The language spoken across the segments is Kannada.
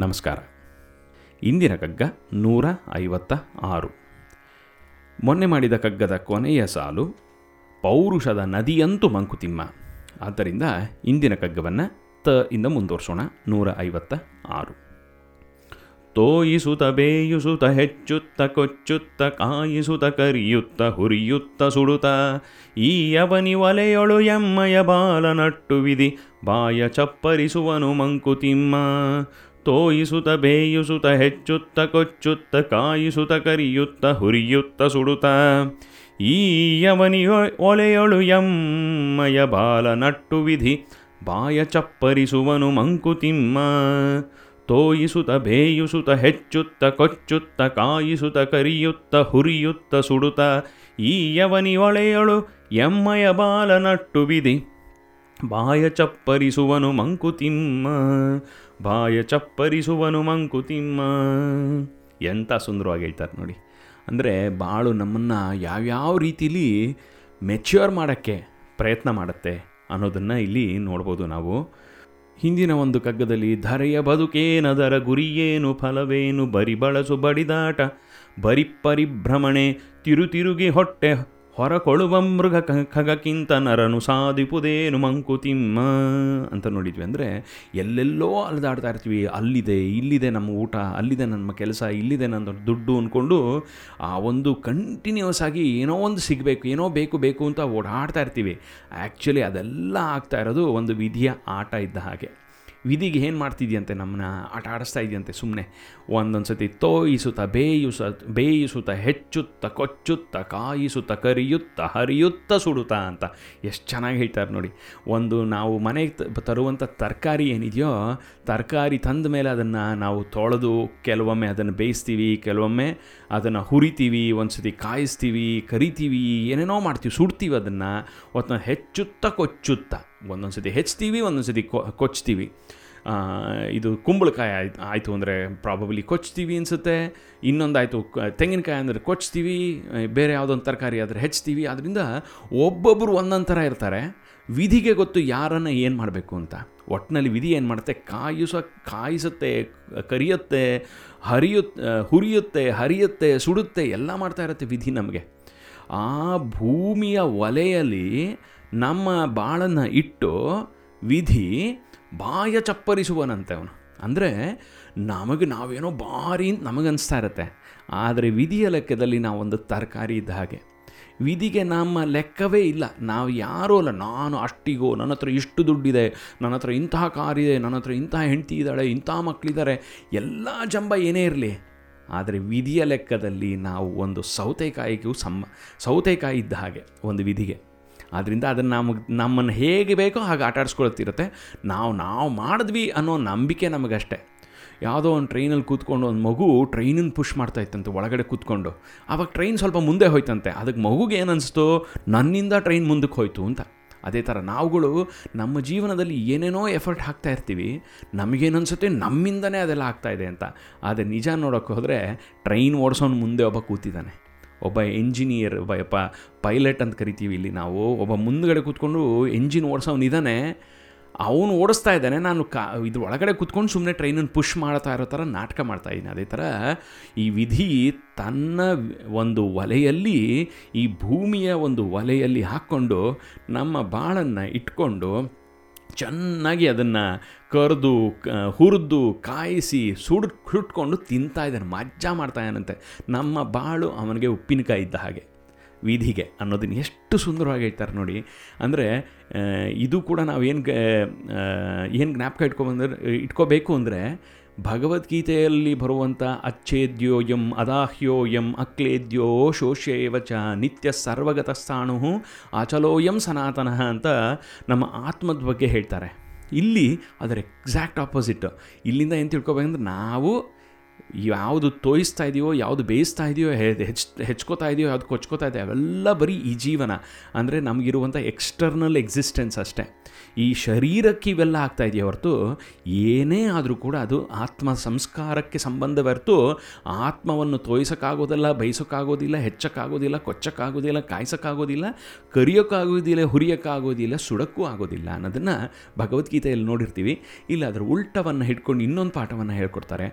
ನಮಸ್ಕಾರ. ಇಂದಿನ ಕಗ್ಗ ನೂರ ಐವತ್ತ ಆರು. ಮೊನ್ನೆ ಮಾಡಿದ ಕಗ್ಗದ ಕೊನೆಯ ಸಾಲು ಪೌರುಷದ ನದಿಯಂತೂ ಮಂಕುತಿಮ್ಮ. ಆದ್ದರಿಂದ ಇಂದಿನ ಕಗ್ಗವನ್ನು ತ ಇಂದ ಮುಂದುವರ್ಸೋಣ, ನೂರ ಐವತ್ತ ಆರು. ತೋಯಿಸುತ್ತ ಬೇಯಿಸುತ್ತ ಹೆಚ್ಚುತ್ತ ಕೊಚ್ಚುತ್ತ ಕಾಯಿಸುತ್ತ ಕರಿಯುತ್ತ ಹುರಿಯುತ್ತ ಸುಡುತ್ತ ಈ ಅವನಿ ಒಲೆಯೊಳು ಎಮ್ಮಯ ಬಾಲ ನಟ್ಟು ವಿಧಿ ಬಾಯ ಚಪ್ಪರಿಸುವನು ಮಂಕುತಿಮ್ಮ. ತೋಯಿಸುತ್ತ ಬೇಯಿಸುತ್ತ ಹೆಚ್ಚುತ್ತ ಕೊಚ್ಚುತ್ತ ಕಾಯಿಸುತ್ತ ಕರಿಯುತ್ತ ಹುರಿಯುತ್ತ ಸುಡುತ್ತ. ಈ ಅವನಿ ಒಲೆಯೊಳು ಎಮ್ಮಯ ಬಾಲ ನಟ್ಟು ವಿಧಿ ಬಾಯ ಚಪ್ಪರಿಸುವನು ಮಂಕುತಿಮ್ಮ ತೋಯಿಸುತ್ತ ಬೇಯಿಸುತ್ತ ಹೆಚ್ಚುತ್ತ ಕೊಚ್ಚುತ್ತ ಕಾಯಿಸುತ್ತ ಕರಿಯುತ್ತ ಹುರಿಯುತ್ತ ಸುಡುತ್ತ. ಈಯವನಿ ಯವನಿ ಒಳೆಯಳು ಎಮ್ಮಯ ಬಾಲ ನಟ್ಟು ಬಿದಿ ಬಾಯ ಚಪ್ಪರಿಸುವನು ಮಂಕುತಿಮ್ಮ ಬಾಯ ಚಪ್ಪರಿಸುವನು ಮಂಕುತಿಮ್ಮ ಎಂಥ ಸುಂದರವಾಗಿ ಹೇಳ್ತಾರೆ ನೋಡಿ. ಅಂದರೆ ಬಾಳು ನಮ್ಮನ್ನು ಯಾವ್ಯಾವ ರೀತಿಲಿ ಮೆಚ್ಯೂರ್ ಮಾಡೋಕ್ಕೆ ಪ್ರಯತ್ನ ಮಾಡುತ್ತೆ ಅನ್ನೋದನ್ನು ಇಲ್ಲಿ ನೋಡ್ಬೋದು ನಾವು. ಹಿಂದಿನ ಒಂದು ಕಗ್ಗದಲ್ಲಿ, ಧರೆಯ ಬದುಕೇನದರ ಗುರಿಯೇನು ಫಲವೇನು ಬರಿ ಬಳಸು ಬಡಿದಾಟ, ಬರಿ ಪರಿಭ್ರಮಣೆ ತಿರುತಿರುಗಿ ಹೊಟ್ಟೆ ಹೊರಕೊಳುವ ಮೃಗ ಖಗಕ್ಕಿಂತ ನರನು ಸಾಧಿಪುದೇನು ಮಂಕುತಿಮ್ಮ ಅಂತ ನೋಡಿದ್ವಿ. ಅಂದರೆ ಎಲ್ಲೆಲ್ಲೋ ಅಲ್ಲದಾಡ್ತಾ ಇರ್ತೀವಿ. ಅಲ್ಲಿದೆ, ಇಲ್ಲಿದೆ ನಮ್ಮ ಊಟ, ಅಲ್ಲಿದೆ ನಮ್ಮ ಕೆಲಸ, ಇಲ್ಲಿದೆ ನನ್ನ ದುಡ್ಡು ಅಂದ್ಕೊಂಡು ಆ ಒಂದು ಕಂಟಿನ್ಯೂಸ್ ಆಗಿ ಏನೋ ಒಂದು ಸಿಗಬೇಕು, ಏನೋ ಬೇಕು ಬೇಕು ಅಂತ ಓಡಾಡ್ತಾ ಇರ್ತೀವಿ. ಆ್ಯಕ್ಚುಲಿ ಅದೆಲ್ಲ ಆಗ್ತಾ ಇರೋದು ಒಂದು ವಿಧಿಯ ಆಟ ಇದ್ದ ಹಾಗೆ. ವಿಧಿಗೆ ಏನು ಮಾಡ್ತಿದ್ಯಂತೆ ನಮ್ಮನ್ನ ಆಟ ಆಡಿಸ್ತಾ ಇದೆಯಂತೆ ಸುಮ್ಮನೆ ಒಂದೊಂದು ಸತಿ ತೋಯಿಸುತ್ತ ಬೇಯಿಸ ಬೇಯಿಸುತ್ತ, ಹೆಚ್ಚುತ್ತ, ಕೊಚ್ಚುತ್ತ, ಕಾಯಿಸುತ್ತ, ಕರಿಯುತ್ತ, ಹರಿಯುತ್ತ, ಸುಡುತ್ತಾ ಅಂತ. ಎಷ್ಟು ಚೆನ್ನಾಗಿ ಹೇಳ್ತಾರೆ ನೋಡಿ. ಒಂದು ನಾವು ಮನೆಗೆ ತರುವಂಥ ತರಕಾರಿ ಏನಿದೆಯೋ, ತರಕಾರಿ ತಂದ ಮೇಲೆ ಅದನ್ನು ನಾವು ತೊಳೆದು ಕೆಲವೊಮ್ಮೆ ಅದನ್ನು ಬೇಯಿಸ್ತೀವಿ, ಕೆಲವೊಮ್ಮೆ ಅದನ್ನು ಹುರಿತೀವಿ ಒಂದು ಸತಿ ಕಾಯಿಸ್ತೀವಿ, ಕರಿತೀವಿ, ಏನೇನೋ ಮಾಡ್ತೀವಿ, ಸುಡ್ತೀವಿ ಅದನ್ನು. ಒತ್ತ ಹೆಚ್ಚುತ್ತ, ಕೊಚ್ಚುತ್ತ. ಒಂದೊಂದು ಸತಿ ಹೆಚ್ಚ್ತೀವಿ ಒಂದೊಂದು ಸತಿ ಕೊಚ್ತೀವಿ ಇದು ಕುಂಬಳಕಾಯಿ ಆಯ್ತು ಆಯಿತು ಅಂದರೆ ಪ್ರಾಬಬ್ಲಿ ಕೊಚ್ತೀವಿ ಅನಿಸುತ್ತೆ. ಇನ್ನೊಂದಾಯಿತು ತೆಂಗಿನಕಾಯಿ ಅಂದರೆ ಕೊಚ್ತೀವಿ ಬೇರೆ ಯಾವುದೊಂದು ತರಕಾರಿ ಆದರೆ ಹೆಚ್ತೀವಿ ಅದರಿಂದ ಒಬ್ಬೊಬ್ಬರು ಒಂದೊಂದು ಥರ ಇರ್ತಾರೆ. ವಿಧಿಗೆ ಗೊತ್ತು ಯಾರನ್ನು ಏನು ಮಾಡಬೇಕು ಅಂತ. ಒಟ್ಟಿನಲ್ಲಿ ವಿಧಿ ಏನು ಮಾಡುತ್ತೆ? ಕಾಯಿಸ, ಕಾಯಿಸುತ್ತೆ ಕರಿಯುತ್ತೆ ಹರಿಯುತ್ತೆ ಹುರಿಯುತ್ತೆ, ಹರಿಯುತ್ತೆ, ಸುಡುತ್ತೆ, ಎಲ್ಲ ಮಾಡ್ತಾ ಇರುತ್ತೆ ವಿಧಿ ನಮಗೆ. ಆ ಭೂಮಿಯ ಒಲೆಯಲ್ಲಿ ನಮ್ಮ ಬಾಳನ್ನು ಇಟ್ಟು ವಿಧಿ ಬಾಯ ಚಪ್ಪರಿಸುವನಂತೆ ಅವನು. ಅಂದರೆ ನಮಗೆ ನಾವೇನೋ ಭಾರಿ ಅಂತ ನಮಗನ್ನಿಸ್ತಾ ಇರುತ್ತೆ. ಆದರೆ ವಿಧಿಯ ಲೆಕ್ಕದಲ್ಲಿ ನಾವೊಂದು ತರಕಾರಿ ಇದ್ದ ಹಾಗೆ. ವಿಧಿಗೆ ನಮ್ಮ ಲೆಕ್ಕವೇ ಇಲ್ಲ. ನಾವು ಯಾರೂ ಅಲ್ಲ. ನಾನು ಅಷ್ಟಿಗೋ ನನ್ನ ಹತ್ರ ಇಷ್ಟು ದುಡ್ಡಿದೆ. ನನ್ನ ಹತ್ರ ಇಂತಹ ಕಾರಿದೆ ನನ್ನ ಹತ್ರ ಇಂತಹ ಹೆಂಡತಿ ಇದ್ದಾಳೆ. ಇಂತಹ ಮಕ್ಕಳಿದ್ದಾರೆ ಎಲ್ಲ ಜಂಬ ಏನೇ ಇರಲಿ. ಆದರೆ ವಿಧಿಯ ಲೆಕ್ಕದಲ್ಲಿ ನಾವು ಒಂದು ಸೌತೆಕಾಯಿಗೂ ಸಮ ಸೌತೆಕಾಯಿ ಇದ್ದ ಹಾಗೆ, ಒಂದು ವಿಧಿಗೆ. ಆದ್ದರಿಂದ ಅದನ್ನು ನಮಗೆ ನಮ್ಮನ್ನು ಹೇಗೆ ಬೇಕೋ ಹಾಗೆ ಆಟ ನಾವು ನಾವು ಮಾಡಿದ್ವಿ ಅನ್ನೋ ನಂಬಿಕೆ ನಮಗಷ್ಟೇ. ಯಾವುದೋ ಒಂದು ಟ್ರೈನಲ್ಲಿ ಕೂತ್ಕೊಂಡು ಒಂದು ಮಗು ಟ್ರೈನನ್ನು ಪುಷ್ ಮಾಡ್ತಾ ಇತ್ತಂತೆ, ಒಳಗಡೆ ಕೂತ್ಕೊಂಡು. ಆವಾಗ ಟ್ರೈನ್ ಸ್ವಲ್ಪ ಮುಂದೆ ಹೋಯ್ತಂತೆ. ಅದಕ್ಕೆ ಮಗುಗೆ ಏನು ಅನಿಸ್ತು? ನನ್ನಿಂದ ಟ್ರೈನ್ ಮುಂದಕ್ಕೆ ಹೋಯ್ತು ಅಂತ. ಅದೇ ಥರ ನಾವುಗಳು ನಮ್ಮ ಜೀವನದಲ್ಲಿ ಏನೇನೋ ಎಫರ್ಟ್ ಹಾಕ್ತಾ ಇರ್ತೀವಿ, ನಮಗೇನು ಅನ್ಸುತ್ತೆ? ನಮ್ಮಿಂದನೇ ಅದೆಲ್ಲ ಇದೆ ಅಂತ. ಆದರೆ ನಿಜ ನೋಡೋಕ್ಕೆ ಹೋದರೆ ಟ್ರೈನ್ ಓಡಿಸೋನು ಮುಂದೆ ಒಬ್ಬ ಕೂತಿದ್ದಾನೆ. ಒಬ್ಬ ಎಂಜಿನಿಯರ್ ಒಬ್ಬ ಪೈಲಟ್ ಅಂತ ಕರಿತೀವಿ ಇಲ್ಲಿ ನಾವು. ಒಬ್ಬ ಮುಂದ್ಗಡೆ ಕೂತ್ಕೊಂಡು ಎಂಜಿನ್ ಓಡಿಸೋನು ಇದ್ದಾನೆ ಅವನು ಓಡಿಸ್ತಾ ಇದ್ದಾನೆ. ನಾನು ಕಾ ಇದು ಒಳಗಡೆ ಕೂತ್ಕೊಂಡು ಸುಮ್ಮನೆ ಟ್ರೈನನ್ನು ಪುಷ್ ಮಾಡ್ತಾ ಇರೋ ಥರ ನಾಟಕ ಮಾಡ್ತಾ ಇದ್ದೀನಿ. ಅದೇ ಥರ ಈ ವಿಧಿ ತನ್ನ ಒಂದು ಒಲೆಯಲ್ಲಿ, ಈ ಭೂಮಿಯ ಒಂದು ಒಲೆಯಲ್ಲಿ ಹಾಕ್ಕೊಂಡು ನಮ್ಮ ಬಾಳನ್ನು ಇಟ್ಕೊಂಡು ಚೆನ್ನಾಗಿ ಅದನ್ನು ಕರೆದು ಹುರಿದು, ಕಾಯಿಸಿ, ಸುಡ್ ಸುಟ್ಕೊಂಡು ತಿಂತಾ ಇದ್ದಾನೆ, ಮಜ್ಜಾ ಮಾಡ್ತಾ ಇದ್ದಾನಂತೆ. ನಮ್ಮ ಬಾಳು ಅವನಿಗೆ ಉಪ್ಪಿನಕಾಯಿ ಇದ್ದ ಹಾಗೆ. ವಿಧಿಗೆ ಅನ್ನೋದನ್ನು ಎಷ್ಟು ಸುಂದರವಾಗಿ ಹೇಳ್ತಾರೆ ನೋಡಿ. ಅಂದರೆ ಇದು ಕೂಡ ನಾವೇನು ಏನು ಜ್ಞಾಪಕ ಇಟ್ಕೊಬಂದ್ರೆ ಇಟ್ಕೋಬೇಕು ಅಂದರೆ ಭಗವದ್ಗೀತೆಯಲ್ಲಿ ಬರುವಂಥ ಅಚ್ಛೇದ್ಯೋಯಂ, ಅದಾಹ್ಯೋಯಂ, ಅಕ್ಲೇದ್ಯೋ ಶೋಷ್ಯೇವ ಚ ನಿತ್ಯ ಸರ್ವಗತ ಸ್ಥಾಣು ಅಚಲೋಯಂ ಸನಾತನಃ ಅಂತ ನಮ್ಮ ಆತ್ಮದ ಬಗ್ಗೆ ಹೇಳ್ತಾರೆ. ಇಲ್ಲಿ ಅದರ ಎಕ್ಸಾಕ್ಟ್ ಆಪೋಸಿಟ್ ಇಲ್ಲಿಂದ ಏನು ತಿಳ್ಕೊಬೇಕಂದ್ರೆ ನಾವು ಯಾವುದು ತೋಯಿಸ್ತಾ ಇದೆಯೋ, ಯಾವುದು ಬೇಯಿಸ್ತಾ ಇದೆಯೋ ಹೆಚ್, ಹೆಚ್ಕೋತಾ ಇದೆಯೋ, ಯಾವುದು ಕೊಚ್ಕೋತಾ ಇದೆಯೋ ಅವೆಲ್ಲ ಬರೀ ಈ ಜೀವನ. ಅಂದರೆ ನಮಗಿರುವಂಥ ಎಕ್ಸ್ಟರ್ನಲ್ ಎಕ್ಸಿಸ್ಟೆನ್ಸ್ ಅಷ್ಟೇ. ಈ ಶರೀರಕ್ಕೆ ಇವೆಲ್ಲ ಆಗ್ತಾ ಇದೆಯೋ ಹೊರತು, ಏನೇ ಆದರೂ ಕೂಡ ಅದು ಆತ್ಮ ಸಂಸ್ಕಾರಕ್ಕೆ ಸಂಬಂಧ ಹೊರತು ಆತ್ಮವನ್ನು ತೋಯಿಸೋಕ್ಕಾಗೋದಿಲ್ಲ, ಬಯಸೋಕ್ಕಾಗೋದಿಲ್ಲ, ಹೆಚ್ಚಕ್ಕಾಗೋದಿಲ್ಲ, ಕೊಚ್ಚಕ್ಕಾಗೋದಿಲ್ಲ, ಕಾಯಿಸೋಕ್ಕಾಗೋದಿಲ್ಲ, ಕರಿಯೋಕ್ಕಾಗೋದಿಲ್ಲ, ಹುರಿಯೋಕ್ಕಾಗೋದಿಲ್ಲ, ಸುಡಕ್ಕೂ ಆಗೋದಿಲ್ಲ ಅನ್ನೋದನ್ನು ಭಗವದ್ಗೀತೆಯಲ್ಲಿ ನೋಡಿರ್ತೀವಿ. ಇಲ್ಲ ಅದರ ಉಲ್ಟವನ್ನು ಹಿಡ್ಕೊಂಡು ಇನ್ನೊಂದು ಪಾಠವನ್ನು ಹೇಳ್ಕೊಡ್ತಾರೆ.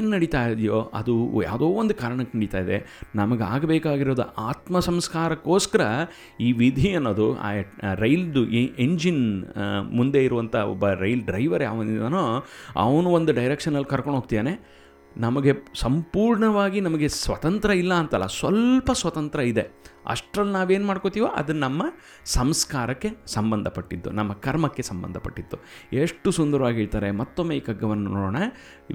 ಏನೇನು ನಡೀತಾ ಇದೆಯೋ ಅದು ಯಾವುದೋ ಒಂದು ಕಾರಣಕ್ಕೆ ನಡೀತಾ ಇದೆ. ನಮಗೆ ಆಗಬೇಕಾಗಿರೋದು ಆತ್ಮ ಸಂಸ್ಕಾರಕ್ಕೋಸ್ಕರ ಈ ವಿಧಿ ಅನ್ನೋದು, ಆ ರೈಲ್ದು ಎಂಜಿನ್ ಮುಂದೆ ಇರುವಂಥ ಒಬ್ಬ ರೈಲ್ ಡ್ರೈವರ್ ಯಾವನಿದಾನೋ, ಅವನು ಒಂದು ಡೈರೆಕ್ಷನಲ್ಲಿ ಕರ್ಕೊಂಡು ಹೋಗ್ತಾನೆ ನಮಗೆ ಸಂಪೂರ್ಣವಾಗಿ ನಮಗೆ ಸ್ವತಂತ್ರ ಇಲ್ಲ ಅಂತಲ್ಲ, ಸ್ವಲ್ಪ ಸ್ವತಂತ್ರ ಇದೆ. ಅಷ್ಟರಲ್ಲಿ ನಾವೇನು ಮಾಡ್ಕೋತೀವೋ ಅದು ನಮ್ಮ ಸಂಸ್ಕಾರಕ್ಕೆ ಸಂಬಂಧಪಟ್ಟಿದ್ದು, ನಮ್ಮ ಕರ್ಮಕ್ಕೆ ಸಂಬಂಧಪಟ್ಟಿದ್ದು. ಎಷ್ಟು ಸುಂದರವಾಗಿ ಹೇಳ್ತಾರೆ, ಮತ್ತೊಮ್ಮೆ ಈ ಕಗ್ಗವನ್ನು ನೋಡೋಣ.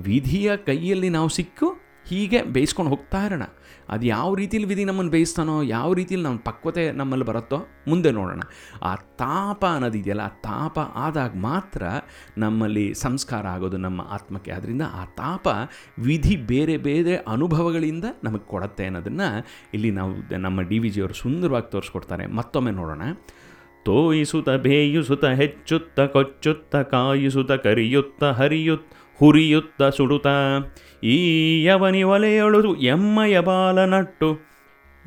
ವಿಧಿಯ ಕೈಯಲ್ಲಿ ನಾವು ಸಿಕ್ಕು ಹೀಗೆ ಬೇಯಿಸ್ಕೊಂಡು ಹೋಗ್ತಾ ಇರೋಣ. ಅದು ಯಾವ ರೀತಿಲಿ ವಿಧಿ ನಮ್ಮನ್ನು ಬೇಯಿಸ್ತಾನೋ, ಯಾವ ರೀತಿಲಿ ನಮ್ಮ ಪಕ್ವತೆ ನಮ್ಮಲ್ಲಿ ಬರುತ್ತೋ ಮುಂದೆ ನೋಡೋಣ. ಆ ತಾಪ ಅನ್ನೋದಿದೆಯಲ್ಲ ಆ ತಾಪ ಆದಾಗ ಮಾತ್ರ ನಮ್ಮಲ್ಲಿ ಸಂಸ್ಕಾರ ಆಗೋದು ನಮ್ಮ ಆತ್ಮಕ್ಕೆ. ಆದ್ದರಿಂದ ಆ ತಾಪ ವಿಧಿ ಬೇರೆ ಬೇರೆ ಅನುಭವಗಳಿಂದ ನಮಗೆ ಕೊಡತ್ತೆ ಅನ್ನೋದನ್ನು ಇಲ್ಲಿ ನಾವು ನಮ್ಮ ಡಿ ವಿ ಜಿಯವರು ಸುಂದರವಾಗಿ ತೋರಿಸ್ಕೊಡ್ತಾರೆ. ಮತ್ತೊಮ್ಮೆ ನೋಡೋಣ. ತೋಯಿಸುತ್ತ ಬೇಯಿಸುತ್ತ ಹೆಚ್ಚುತ್ತ ಕೊಚ್ಚುತ್ತ ಕಾಯಿಸುತ್ತ ಕರಿಯುತ್ತ ಹರಿಯುತ್ತ ಹುರಿಯುತ್ತ ಸುಡುತ್ತ, ಈ ಯವನಿ ಒಲೆಯೊಳು ಎಮ್ಮಯ ಬಾಲ ನಟ್ಟು.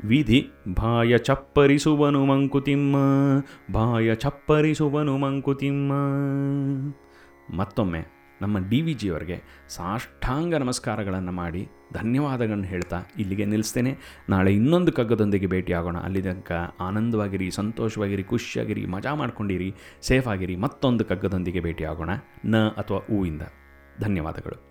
ವಿಧಿ ಬಾಯ ಚಪ್ಪರಿಸುವನು ಮಂಕುತಿಮ್ಮ ಬಾಯ ಚಪ್ಪರಿಸುವನು ಮಂಕುತಿಮ್ಮ. ಮತ್ತೊಮ್ಮೆ ನಮ್ಮ ಡಿ ವಿ ಜಿಯವರಿಗೆ ಸಾಷ್ಟಾಂಗ ನಮಸ್ಕಾರಗಳನ್ನು ಮಾಡಿ ಧನ್ಯವಾದಗಳನ್ನು ಹೇಳ್ತಾ ಇಲ್ಲಿಗೆ ನಿಲ್ಲಿಸ್ತೇನೆ. ನಾಳೆ ಇನ್ನೊಂದು ಕಗ್ಗದೊಂದಿಗೆ ಭೇಟಿಯಾಗೋಣ. ಅಲ್ಲಿ ತನಕ ಆನಂದವಾಗಿರಿ, ಸಂತೋಷವಾಗಿರಿ, ಖುಷಿಯಾಗಿರಿ, ಮಜಾ ಮಾಡ್ಕೊಂಡಿರಿ ಸೇಫ್ ಆಗಿರಿ ಮತ್ತೊಂದು ಕಗ್ಗದೊಂದಿಗೆ ಭೇಟಿಯಾಗೋಣ. ನ ಅಥವಾ ಹೂವಿಂದ ಧನ್ಯವಾದಗಳು